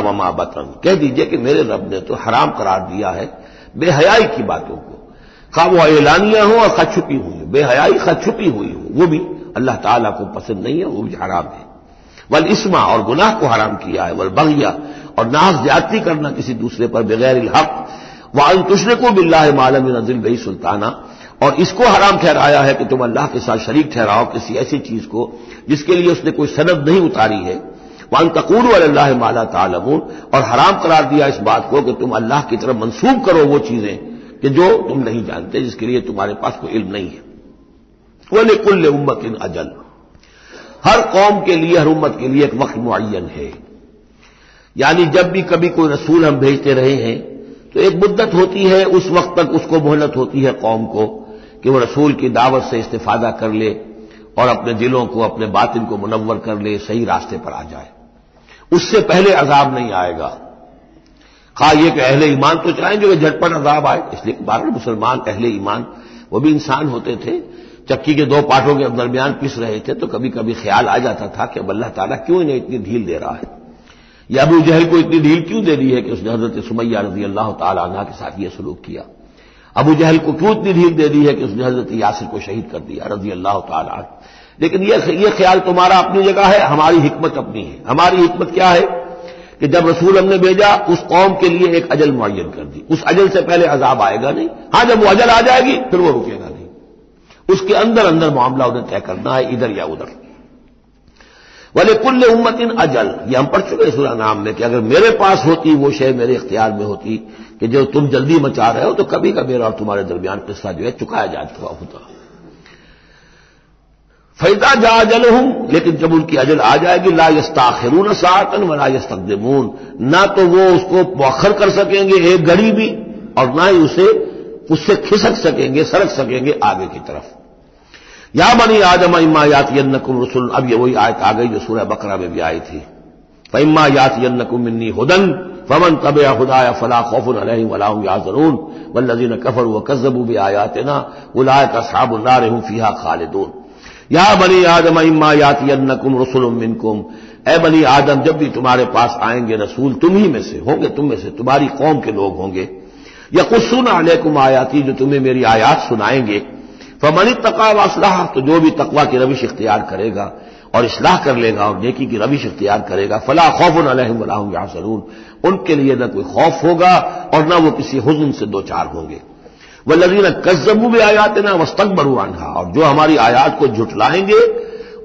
वमा बतन। कह दीजिए कि मेरे रब ने तो हराम करार दिया है बेहयाई की बातों को। खा वो एलानिया हो और खा छुपी हुई बेहयाई खा छुपी हुई हो, वो भी अल्लाह ताला को पसंद नहीं है, वो भी हराम है। वल इसमा, और गुनाह को हराम किया है, वल बगिया, और नाज ज्यादती करना किसी दूसरे पर बगैर हक व अन तुशरे को बिल्ला मालम नजिल गई सुल्ताना। और इसको हराम ठहराया है कि तुम अल्लाह के साथ शरीक ठहराओ किसी ऐसी चीज़ को जिसके लिए उसने कोई सनद नहीं उतारी है। वन तकूर अल्लाह माला तालमून, और हराम करार दिया इस बात को कि तुम अल्लाह की तरफ़ मंसूब करो वो चीज़ें कि जो तुम नहीं जानते, जिसके लिए तुम्हारे पास कोई इल्म नहीं है। वह कुल्ल उम्मत इन अजल। हर कौम के लिए, हर उम्मत के लिए एक वक्त मुन है। यानी जब भी कभी कोई रसूल हम भेजते रहे हैं तो एक मुद्दत होती है, उस वक्त तक उसको मोहलत होती है कौम को। कि वो रसूल की दावत से इस्तेफादा कर ले और अपने दिलों को, अपने बातिन को मुनवर कर ले, सही रास्ते पर आ जाए। उससे पहले अजाब नहीं आएगा। खा ये कि अहले ईमान तो चाहें जो झटपट अजाब आए, इसलिए बार मुसलमान अहले ईमान, वो भी इंसान होते थे। चक्की के दो पाठों के दरमियान पिस रहे थे तो कभी कभी ख्याल आ जाता था कि अब अल्लाह ताला क्यों इन्हें इतनी ढील दे रहा है? या अबू जहल को इतनी ढील क्यों दे दी है कि उसने हज़रत सुमैया रज़ी अल्लाह तला के साथ यह सलूक किया? अबू जहल को क्यों इतनी ढील दे दी है कि उसने हज़रत यासिर को शहीद कर दिया रज़ी अल्लाह तला लेकिन यह ख्याल तुम्हारा अपनी जगह है, हमारी हिकमत अपनी है। हमारी हिकमत क्या है? कि जब रसूल हमने भेजा, उस कौम के लिए एक अजल मुन कर दी। उस अजल से पहले अजाब आएगा नहीं। हाँ, जब वो अजल आ जाएगी, फिर वो रुकेगा नहीं। उसके अंदर अंदर मामला उन्हें तय करना है, इधर या उधर। वाले कुल्ल उम्मतिन अजल। ये हम पढ़ चुके सुरा नाम में कि अगर मेरे पास होती, वो शय मेरे इख्तियार में होती कि जो तुम जल्दी मचा रहे हो तो कभी का मेरा और तुम्हारे दरमियान किस्सा जो है चुकाया जा चुका होता फैदा जा अजल हूँ लेकिन जब उनकी अजल आ जाएगी, ला यस्ताखिरून सातन व ला यस्तकदमून। ना तो वो उसको मौखर कर सकेंगे एक घड़ी भी और ना ही उसे, उससे खिसक सकेंगे, सरक सकेंगे आगे की तरफ़। या बनी आदम इम्मा यात यन्नकुम रसुल। अब ये वही आयत आ गई जो सूर्य बकरा में भी आई थी। फइम्मा यात यन्नकुम मिन्नी हुदन, फमन तब खुदाया फला खौफुन अलैहि वलाहुम याजरून। वल्लजीन कफर व कज़बू भी आयातना उलायक असहाबुन्नार हुम फीहा खालिदून। या बनी आदम इम्मा यात यन्नकुम रसुल मिनकुम। ए बनी आदम, जब भी तुम्हारे पास आएँगे रसूल, तुम ही में से होंगे, तुम में से तुम्हारी कौम के लोग होंगे। या कुछ सुना अलैकुम आयाती, जो तुम्हें मेरी आयात सुनाएँगे। फमनी तका वसलाह तो जो भी तकवा की रविश इख्तियार करेगा और इसलाह कर लेगा और नेकी की रविश इख्तियार करेगा, फला खौफ अलहम यासरून उनके लिए न कोई खौफ होगा और न वो किसी हुजन से दो चार होंगे। वह लजीन कस्जबू भी आयात ना वस्तक बरुआनहा और जो हमारी आयात को झुटलाएँगे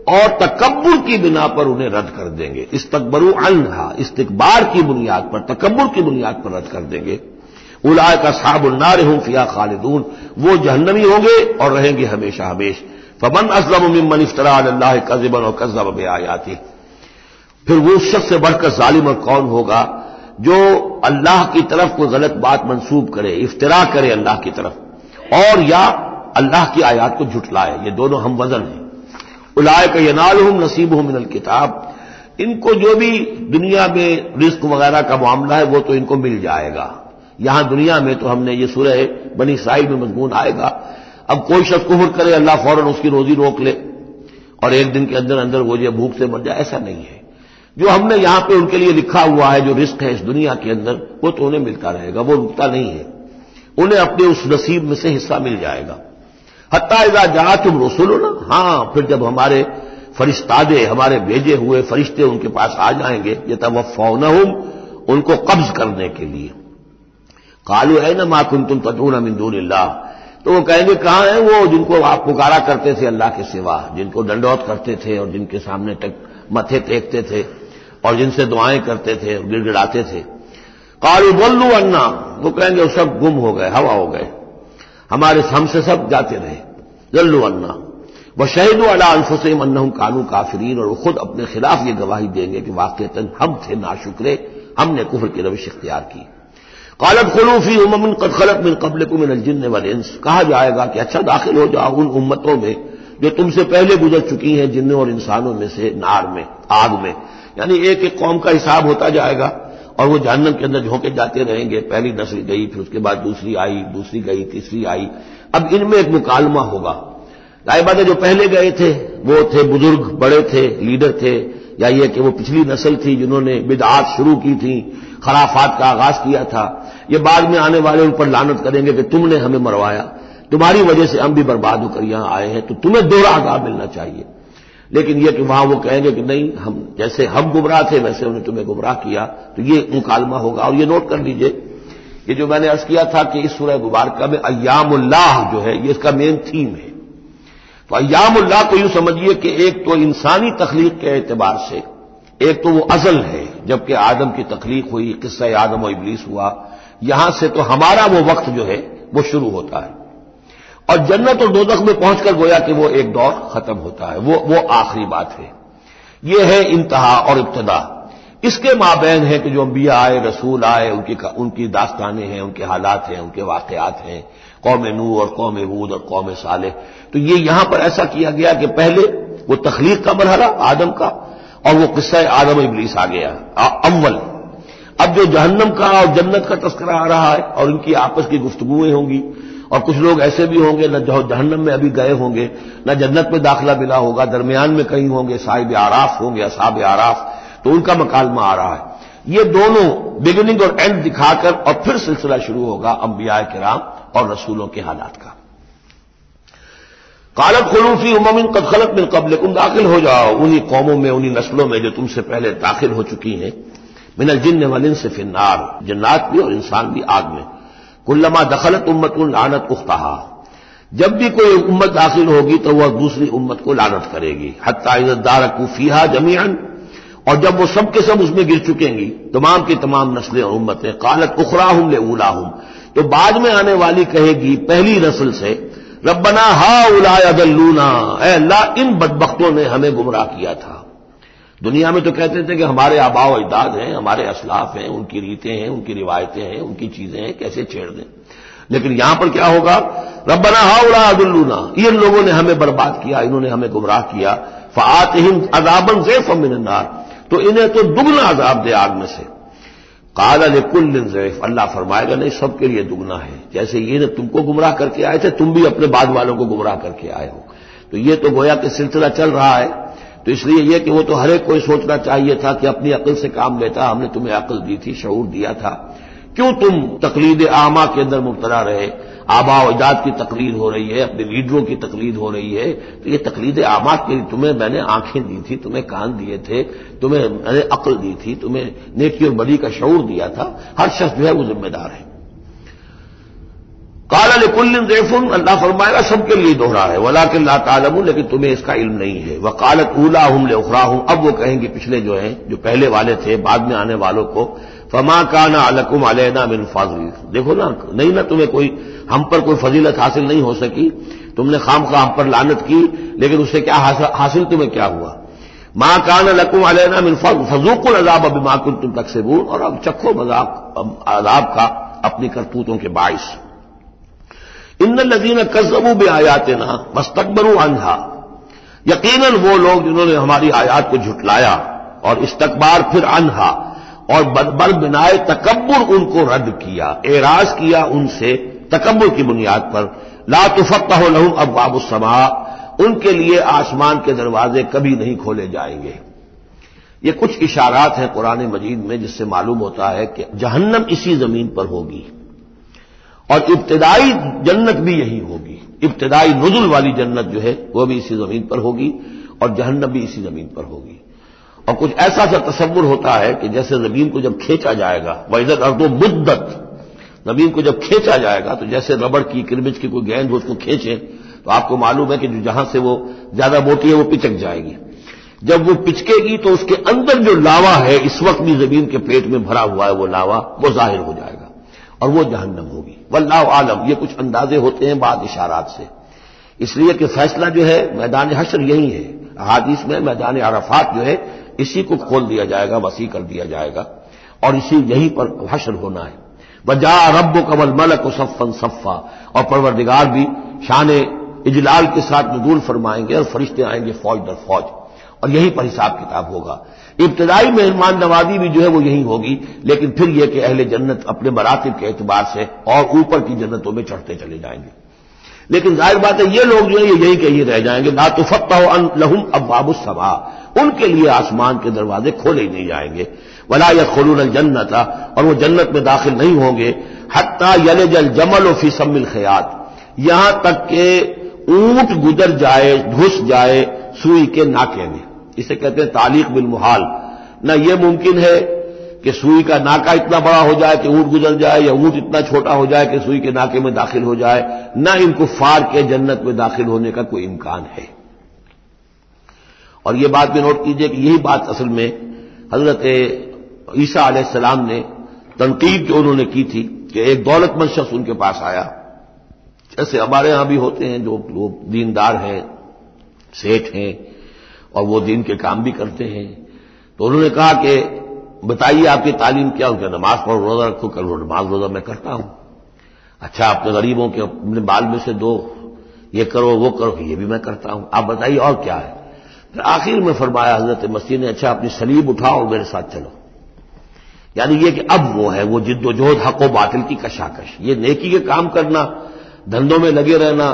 और तकबर की बिना पर उन्हें रद्द कर देंगे। इस तकबरू अन अनहा, इस्तकबार की बुनियाद पर तकबर की बुनियाद पर रद्द कर देंगे। उलाय का साबुल्नार हूँ फिया खालिदून। वो जहन्नमी होंगे और रहेंगे हमेशा हमेश। फमन असलम मिमन इफ्तरा अल्लाह कजिबन और कजब बे आयाती। फिर वो शख्स से बढ़कर जालिम और कौन होगा जो अल्लाह की तरफ़ कोई गलत बात मंसूब करे, इफ्तरा करे अल्लाह की तरफ़। और या अल्लाह की आयात को झुटलाए ये दोनों हम वज़न हैं। उलाय का यनाल हम नसीब हूँ मिनल किताब। इनको जो भी दुनिया में रिस्क वगैरह का मामला है, वो तो इनको मिल जाएगा। यहाँ दुनिया में तो हमने ये सुरह बनी साइड में मजमून आएगा। अब कोई शख्स कुफर करे, अल्लाह फ़ौरन उसकी रोजी रोक ले। और एक दिन के अंदर अंदर वो जो भूख से मर जाए, ऐसा नहीं है। जो हमने यहाँ पे उनके लिए लिखा हुआ है, जो रिस्क है इस दुनिया के अंदर, वो तो उन्हें मिलता रहेगा, वो रुकता नहीं है। उन्हें अपने उस नसीब में से हिस्सा मिल जाएगा। हत्या इजा जहाँ तुम रसुल ना हाँ, फिर जब हमारे फरिश्तादे, हमारे भेजे हुए फरिश्ते उनके पास आ जाएँगे ये तब फौन उनको कब्ज करने के लिए। कालू है ना माकुन तुम तदून मिंदून तो वो कहेंगे, कहाँ है वो जिनको आप पुकारा करते थे अल्लाह के सिवा, जिनको दंडौत करते थे और जिनके सामने तक मथे टेकते थे और जिनसे दुआएँ करते थे, गिड़गिड़ाते थे। कालू बोल्लू अन्ना, वो कहेंगे, वो सब गुम हो गए, हवा हो गए। हमारे हमसे सब जाते रहे। जल्लू अन्ना। वह शहीद अला अनफुसम अन्नहम कानू काफरीन, और खुद अपने खिलाफ ये गवाही देंगे कि वाकता हम थे नाशुक्रे, हमने कुफर की रविश इख्तियार की। कालत खलूफी उमन कद खलत मिन कबल को मिन जिन वलिस कहा जाएगा कि अच्छा दाखिल हो जाओ उन उम्मतों में जो तुमसे पहले गुजर चुकी हैं, जिन्नों और इंसानों में से नार में, आग में। यानी एक एक कौम का हिसाब होता जाएगा और वो जहन्नम के अंदर झोंके जाते रहेंगे। पहली नस्ल गई, फिर उसके बाद दूसरी आई, दूसरी गई, तीसरी आई। अब इनमें एक मुकालमा होगा। बात जो पहले गए थे, वो थे बुज़ुर्ग, बड़े थे, लीडर थे। या ये कि वो पिछली नस्ल थी जिन्होंने बिदात शुरू की थी खराफात का आगाज़ किया था। ये बाद में आने वाले उन पर लानत करेंगे कि तुमने हमें मरवाया। तुम्हारी वजह से हम भी बर्बाद होकर यहाँ आए हैं तो तुम्हें दो आगाह मिलना चाहिए। लेकिन यह कि वहाँ वो कहेंगे कि नहीं, हम जैसे हम गुमराह थे, वैसे उन्हें तुम्हें गुमराह किया तो ये मुकालमा होगा। और ये नोट कर लीजिए, ये जो मैंने अर्ज़ किया था कि इस सूरह मुबारक में अयामुल्लाह जो है, ये इसका मेन थीम है। तो अयामुल्लाह को यूँ समझिए कि एक तो इंसानी तखलीक के एतबार से एक तो वो अजल है, जबकि आदम की तकलीफ़ हुई, किस्सा आदम और इबलीस हुआ। यहाँ से तो हमारा वो वक्त जो है, वो शुरू होता है। और जन्नत और दोदख में पहुंचकर गोया कि वो एक दौर खत्म होता है। वो वो आखिरी बात है। ये है इंतहा और इब्तदा। इसके माबेन है कि जो अंबिया आए, रसूल आए, उनकी उनकी दास्तानें हैं, उनके हालात हैं, उनके वाकयात हैं। कौम नू और कौम हूद और कौम साले तो ये यहाँ पर ऐसा किया गया कि पहले वो तखलीक का मरहला, आदम का और वो किस्सा आदम इबलीस आ गया अव्वल। अब जो जहन्नम का और जन्नत का तस्करा आ रहा है और इनकी आपस की गुफ्तगुएँ होंगी, और कुछ लोग ऐसे भी होंगे, न जहन्नम में अभी गए होंगे, न जन्नत में दाखिला मिला होगा, दरमियान में कहीं होंगे, साहिब आराफ होंगे, असाब आराफ तो उनका मकालमा आ रहा है। ये दोनों बिगिनिंग और एंड दिखाकर और फिर सिलसिला शुरू होगा अंबिया कराम और रसूलों के हालात का। कालत खलूफी उमिन कदखलत मिन कबल तुम दाखिल हो जाओ। उन्हीं कौमों में, उन्हीं नस्लों में जो तुमसे पहले दाखिल हो चुकी हैं। मिनल जिन वलिन से फिन्नार। जन्नात भी और इंसान भी आग में। कुल्लमा दखलत उम्मत लानत उख्तहा। जब भी कोई उम्मत दाखिल होगी तो वह दूसरी उम्मत को लानत करेगी। हत्या इज्जतदार कूफिया ज़मीन और जब वो सब के सब उसमें गिर चुकेंगी, तमाम की तमाम नस्लें और उम्मतें, कालत उखरा हूँ ले उला हूँ तो बाद में आने वाली कहेगी पहली नस्ल से रबना हा उलायदल्लूना अल्लाह, इन बदबख्तों ने हमें गुमराह किया था। दुनिया में तो कहते थे कि हमारे आबाव अजदाद हैं, हमारे असलाफ हैं, उनकी रीतें हैं, उनकी रिवायतें हैं, उनकी चीज़ें हैं, कैसे छेड़ दें? लेकिन यहाँ पर क्या होगा? रबना हा उलायदल्लूना इन लोगों ने हमें बर्बाद किया, इन्होंने हमें गुमराह किया। फ़ात हिंद अजाबन से फमिनार तो इन्हें तो दुगना अजाब दे आग में से। काला कुल जैफ, अल्लाह फरमाएगा, नहीं, सबके लिए दुगना है। जैसे ये ना तुमको गुमराह करके आए थे, तुम भी अपने बाद वालों को गुमराह करके आए हो। तो ये तो गोया कि सिलसिला चल रहा है। तो इसलिए यह कि वो तो हर एक कोई सोचना चाहिए था कि अपनी अकल से काम लेता, हमने तुम्हें अकल दी थी, शऊर दिया था। क्यों तुम तकलीद आमा के अंदर मुबतला रहे? आबा अजाद की तकलीद हो रही है, अपने लीडरों की तकलीद हो रही है तो ये तकलीद आमाद के लिए तुम्हें मैंने आँखें दी थी, तुम्हें कान दिए थे, तुम्हें मैंने अकल दी थी, तुम्हें नेकी और बदी का शौर दिया था, हर शख्स जो है वो जिम्मेदार है। काला कुल्लिन रेफुन अल्लाह फरमाएगा, सबके लिए दोहरा है वला के ला तालम लेकिन तुम्हें इसका इल्म नहीं है। वकालत ऊला हूँ ले उखरा हूँ अब वो कहेंगे, पिछले जो हैं, जो पहले वाले थे, बाद में आने वालों को, फमा का ना अलकुम अलैना मिन फाजिल। देखो ना, नहीं ना तुम्हें कोई हम पर कोई फजीलत हासिल नहीं हो सकी। तुमने खाम खा हम पर लानत की, लेकिन उससे क्या हासिल तुम्हें क्या हुआ? माँ कान लकुम अलैना मिन फजूकुल अजाब अब माकुन तुम तक से और अब चखो मज़ाक अजाब का अपनी करतूतों के बाइस। इन लजीन कजबू बे आयात ना मस्तकबरू अंधा यकीनन वो लोग जिन्होंने हमारी आयात को झुटलाया, और इस्तकबार फिर अनहा, और बदबर बिनाए तकबर उनको रद्द किया, एराज किया उनसे तकबर की बुनियाद पर, ला तुफक्का लहूम अब बाबुसमा उनके लिए आसमान के दरवाजे कभी नहीं खोले जाएँगे। ये कुछ इशारात हैं कुरान मजीद में जिससे मालूम होता है कि जहन्नम इसी ज़मीन पर होगी। और इब्तदाई जन्नत भी यही होगी। इब्तदाई नजुल वाली जन्नत जो है वह भी इसी ज़मीन पर होगी और जहन्नम भी इसी ज़मीन पर होगी। और कुछ ऐसा सा तस्वुर होता है कि जैसे ज़मीन को जब खींचा जाएगा इधर अर्दो मुद्दत ज़मीन को जब खींचा जाएगा तो जैसे रबड़ की किरमिच की कोई गेंद हो, उसको खींचे तो आपको मालूम है कि जो जहाँ से वो ज़्यादा मोटी है, वो पिचक जाएगी। जब वो पिचकेगी तो उसके अंदर जो लावा है, इस वक्त भी ज़मीन के पेट में भरा हुआ है, वो लावा, वो ज़ाहिर हो जाएगा, और वो जहन्नम होगी। वल्लाह आलम, ये कुछ अंदाजे होते हैं बाद इशारात से। इसलिए कि फैसला जो है, मैदान हशर यही है। हादिस में मैदान अरफात जो है, इसी को खोल दिया जाएगा वसी कर दिया जाएगा, और इसी यहीं पर हशर होना है। वजा रब कमल मलक सफ़न सफ़ा और परवरदिगार भी शान इजलाल के साथ नजूल फरमाएँगे और फरिश्ते आएँगे फौज दर फौज। और यहीं पर हिसाब किताब होगा। इब्तदाई मेहमान नवाजी भी जो है वो यहीं होगी, लेकिन फिर यह कि अहले जन्नत अपने मरातब के एतबार से और ऊपर की जन्नतों में चढ़ते चले जाएँगे। लेकिन ज़ाहिर बात है, ये लोग जो है, ये यही कहीं रह जाएँगे ना तो फत्ता लहुम अब्बाबु सभा उनके लिए आसमान के दरवाजे खोले नहीं जाएँगे। वला या खोलून जन्नत और वो जन्नत में दाखिल नहीं होंगे। हत्ता यल जल जमल फ़ी सम्मिल खयात। यहाँ तक के ऊँट गुजर जाए, घुस जाए, सुई के नाके में। इसे कहते हैं तालीक बिल मुहाल। न यह मुमकिन है कि सुई का नाका इतना बड़ा हो जाए कि ऊँट गुजर जाए, या ऊँट इतना छोटा हो जाए कि सुई के नाके में दाखिल हो जाए। न इनको फार के जन्नत में दाखिल होने का कोई इम्कान है। और यह बात भी नोट कीजिए कि यही बात असल में हज़रत ईसा सलाम ने तनकीद जो उन्होंने की थी कि एक दौलतमंद शख्स उनके पास आया। जैसे हमारे यहाँ भी होते हैं, जो लोग दीनदार हैं, सेठ हैं, और वो दीन के काम भी करते हैं। तो उन्होंने कहा कि, बताइए आपकी तालीम क्या हो? नमाज़ पढ़ो, रोजा रखो कर नमाज़ रोजा मैं करता हूँ। अच्छा अपने गरीबों के अपने बाल में से दो, ये करो, वो करो, ये भी मैं करता हूँ। आप बताइए और क्या है? फिर आखिर में फरमाया, हज़रत मसीह ने अच्छा अपनी सलीब उठाओ मेरे साथ चलो। यानी ये कि अब वो है, वो जिद्दोजहद, हको बातिल की कशाकश। ये नेकी के काम करना, धंधों में लगे रहना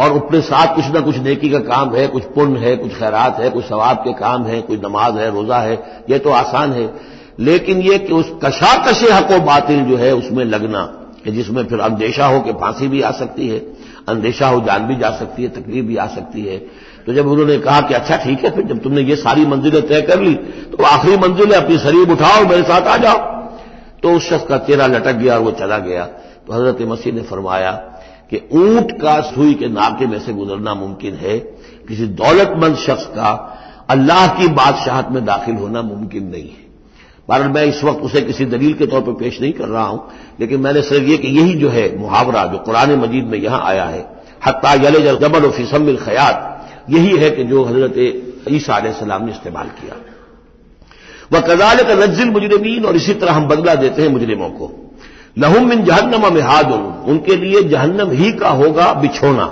और अपने साथ कुछ ना कुछ नेकी का काम है, कुछ पुण्य है, कुछ खैरात है, कुछ सवाब के काम है कोई नमाज़ है, रोजा है, ये तो आसान है। लेकिन ये कि उस कशाकश हको बातिल जो है, उसमें लगना कि जिसमें फिर अंदेशा हो कि फांसी भी आ सकती है, अंदेशा हो जान भी जा सकती है, तकलीफ़ भी आ सकती है। तो जब उन्होंने कहा कि अच्छा ठीक है, फिर जब तुमने ये सारी मंजिलें तय कर ली तो आखिरी मंजिल है अपनी शरीर उठाओ, मेरे साथ आ जाओ। तो उस शख्स का चेहरा लटक गया और वो चला गया। तो हज़रत मसीह ने फरमाया कि ऊँट का सुई के नाके में से गुजरना मुमकिन है, किसी दौलतमंद शख्स का अल्लाह की बादशाहत में दाखिल होना मुमकिन नहीं है। बहरहाल, मैं इस वक्त उसे किसी दलील के तौर पर पेश नहीं कर रहा हूँ, लेकिन मैंने सिर्फ़ यह कि यही जो है मुहावरा जो कुरान मजीद में यहाँ आया है हत्या यल जबल फिसमिल खयात यही है कि जो हज़रत ईसा सलाम ने इस्तेमाल किया। वह कजाल का नज्जिल मुजरमीन और इसी तरह हम बदला देते हैं मुजरिमों को। लहुम मिन जहन्नम मिहादुन उनके लिए जहन्नम ही का होगा बिछोना।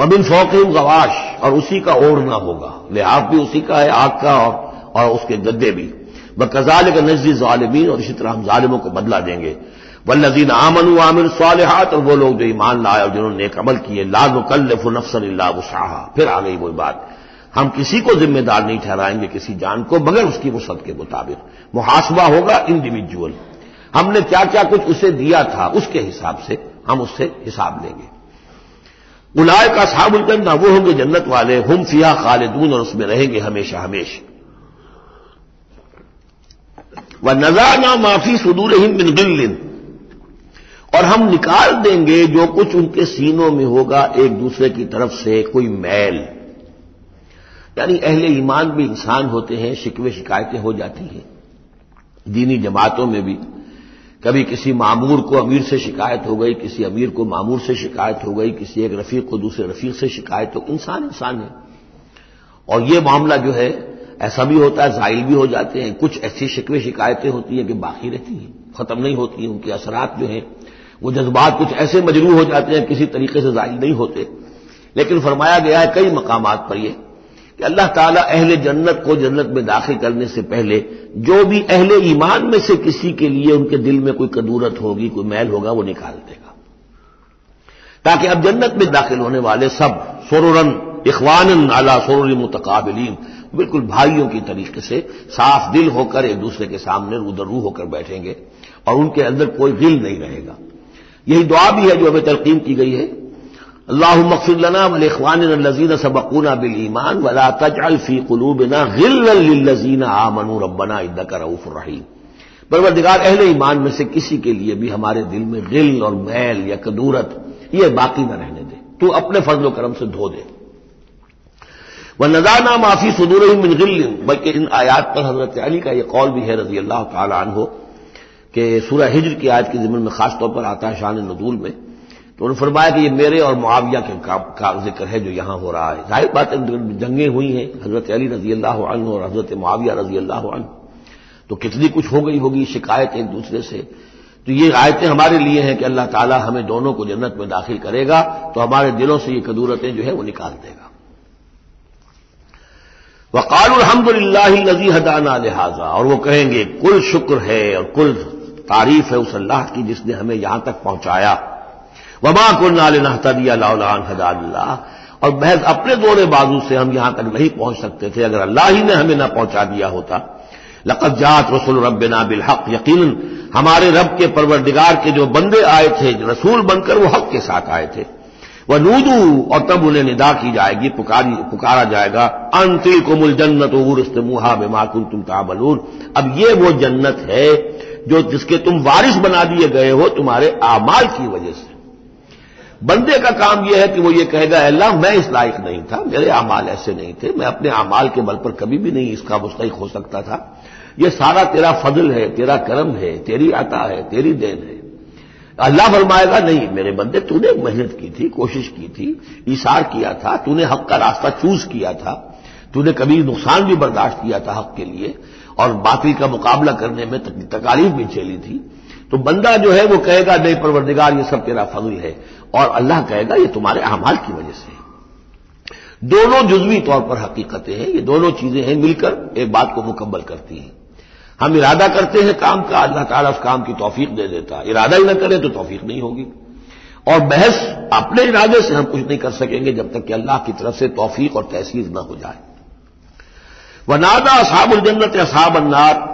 व बिन फौकिम गवाश और उसी का ओढ़ना होगा। लिहाफ भी उसी का है आग का और, और उसके गद्दे भी। व कजाल का नजी ालमीन और इसी तरह हम ालिमों को बदला देंगे। वल्लजीन आमन आमिर सालहात, और वो लोग जो ईमान लाए और जिन्होंने नेक अमल किए ला मुकल्लफ नफसन शाह फिर आ गई वही बात, हम किसी को जिम्मेदार नहीं ठहराएँगे किसी जान को, मगर उसकी वसत के मुताबिक। मुहासबा होगा इंडिविजुअल। हमने क्या क्या कुछ उसे दिया था, उसके हिसाब से हम उससे हिसाब लेंगे। उलाय का साबुल जन्ना, वो होंगे जन्नत वाले, हम फिया खालिदून, और उसमें रहेंगे हमेशा हमेशा। व नजाना माफ़ी सुदूर हिम बिन गिल्लिन। और हम निकाल देंगे जो कुछ उनके सीनों में होगा एक दूसरे की तरफ़ से कोई मैल। यानी अहले ईमान भी इंसान होते हैं, शिकवे शिकायतें हो जाती हैं। दीनी जमातों में भी कभी किसी मामूर को अमीर से शिकायत हो गई, किसी अमीर को मामूर से शिकायत हो गई, किसी एक रफीक को दूसरे रफीक से शिकायत हो इंसान इंसान है। और ये मामला जो है, ऐसा भी होता है, जाहिल भी हो जाते हैं। कुछ ऐसी शिकवे शिकायतें होती हैं कि बाकी रहती हैं, खत्म नहीं होती हैं, उनके असरात जो हैं। वो जज्बात कुछ ऐसे मजरू हो जाते हैं, किसी तरीके से जाहिल नहीं होते। लेकिन फरमाया गया है कई मकाम पर यह कि अल्लाह ताला अहले जन्नत को जन्नत में दाखिल करने से पहले जो भी अहले ईमान में से किसी के लिए उनके दिल में कोई कदूरत होगी, कोई मैल होगा, वो निकाल देगा। ताकि अब जन्नत में दाखिल होने वाले सब सोरन इखवान आला सोर मुतकाबिलीन, बिल्कुल भाइयों की तरीके से साफ़ दिल होकर एक दूसरे के सामने रूदरू होकर बैठेंगे और उनके अंदर कोई दिल नहीं रहेगा। यही दुआ भी है जो हमें तलकीन की गई है। अल्लाह मकफिलना लजीन सबकूना बिल ईमान वला तजल फ़ी कलूबना गिल्लजीन आमनु रबना इदक रऊफ रहीम। परवरदिगार, अहले ईमान में से किसी के लिए भी हमारे दिल में गिल और मैल या कदूरत, ये बाकी न रहने दे। तू अपने फजलो करम से धो दे। वह नजाना माफ़ी सदूर मिन गिल बल्कि इन आयात पर हज़रत अली का यह कौल भी है रज़ी अल्लाह तन हो कि सूरह हिजर की आयत के जिम्मे में खासतौर पर आता है शान नजूल में तो उन्होंने फरमाया कि ये मेरे और मुआविया के का, ज़िक्र है जो यहाँ हो रहा है। ज़ाहिर बात जंगें हुई हैं हज़रत अली रज़ी अल्लाह और हज़रत मुआविया रज़ी अल्लाह तो कितनी कुछ हो गई होगी शिकायत एक दूसरे से। तो ये आयतें हमारे लिए हैं कि अल्लाह ताला हमें दोनों को जन्नत में दाखिल करेगा तो हमारे दिलों से ये कदूरतें जो है वो निकाल देगा। वकाल हमदुल्लाजी हदाना लिहाजा और वो कहेंगे कुल शुक्र है और कुल तारीफ़ है उस अल्लाह की जिसने हमें यहाँ तक पहुँचाया। वमा कुल नालतदिया हदाल्ला और महज अपने दौरे बाजू से हम यहाँ तक नहीं पहुँच सकते थे, अगर अल्लाह ही ने हमें न पहुँचा दिया होता। लकत जात रसुल रब बिल हक यकीन हमारे रब के परवरदिगार के जो बंदे आए थे, रसूल बनकर वो हक के साथ आए थे। वह नूदू, और तब उन्हें निदा की जाएगी, पुकारी, पुकारा जाएगा। अंतिल कुमुल जन्नत उस्तमुहा बेमाकुल तुम ताबलून अब ये वो जन्नत है जो जिसके तुम वारिस बना दिए गए हो तुम्हारे आमाल की वजह से। बंदे का काम यह है कि वो ये कहेगा, अल्लाह, मैं इस लायक नहीं था, मेरे अमाल ऐसे नहीं थे, मैं अपने अमाल के बल पर कभी भी नहीं इसका मुस्तक हो सकता था। ये सारा तेरा फजल है, तेरा करम है, तेरी आता है, तेरी देन है। अल्लाह फरमाएगा, नहीं, मेरे बंदे, तूने मेहनत की थी, कोशिश की थी, इशार किया था, तूने हक का रास्ता चूज़ किया था तूने कभी नुकसान भी बर्दाश्त किया था हक के लिए और बातिल का मुकाबला करने में तकालीफ भी झेली थी। तो बंदा जो है वो कहेगा, नहीं, परवरदिगार, ये सब तेरा फजल है। और अल्लाह कहेगा, ये तुम्हारे अमाल की वजह से दोनों जुजवी तौर पर हकीकतें हैं। ये दोनों चीज़ें हैं मिलकर, एक बात को मुकम्मल करती हैं। हम इरादा करते हैं काम का, अल्लाह ताला उस काम की तोफीक दे देता। इरादा ही न करें तो तोफीक नहीं होगी। और बहस अपने इरादे से हम कुछ नहीं कर सकेंगे जब तक कि अल्लाह की तरफ़ से तोफीक और तहसीर न हो जाए। वह नादा असाबुल जन्नत असाब अन्नार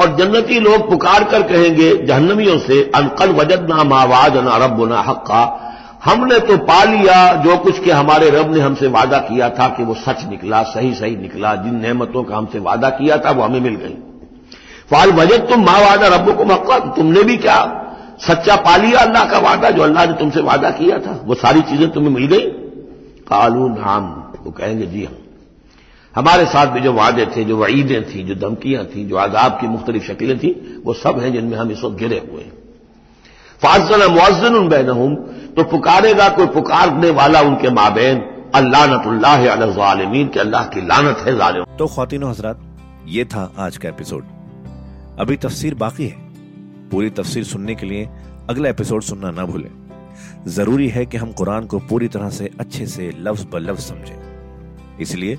और जन्नती लोग पुकार कर कहेंगे, जहन्नमियों से, अनकल वजद ना मावाज ना रब ना हक्का। हमने तो पा लिया जो कुछ के हमारे रब ने हमसे वादा किया था कि वो सच निकला, सही सही निकला। जिन नेमतों का हमसे वादा किया था, वो हमें मिल गई। फाल वजद तुम माँ वादा रब को मक्का तुमने भी क्या सच्चा पा लिया अल्लाह का वादा, जो अल्लाह ने तुमसे वादा किया था? वो सारी चीज़ें तुम्हें मिल गई? कालू नाम। वो कहेंगे, जी हम हमारे साथ भी जो वादे थे, जो वईदें थी, जो धमकियाँ थी, जो आजाब की मुख्तलिफ़ शक्लें थी, वो सब हैं जिनमें हम इस वक्त गिरे हुए हैं। फाजन मुआजन उन बैन तो पुकारेगा, कोई पुकारने वाला उनके माबेन अल्लाह नतुल्लामीन के अल्लाह की लानत है जालिम। तो खातिन हजरात, ये था आज का एपिसोड। अभी तफसीर बाकी है। पूरी तफसीर सुनने के लिए अगला एपिसोड सुनना ना भूलें। ज़रूरी है कि हम कुरान को पूरी तरह से अच्छे से लफ्ज ब लफ्ज समझें। इसलिए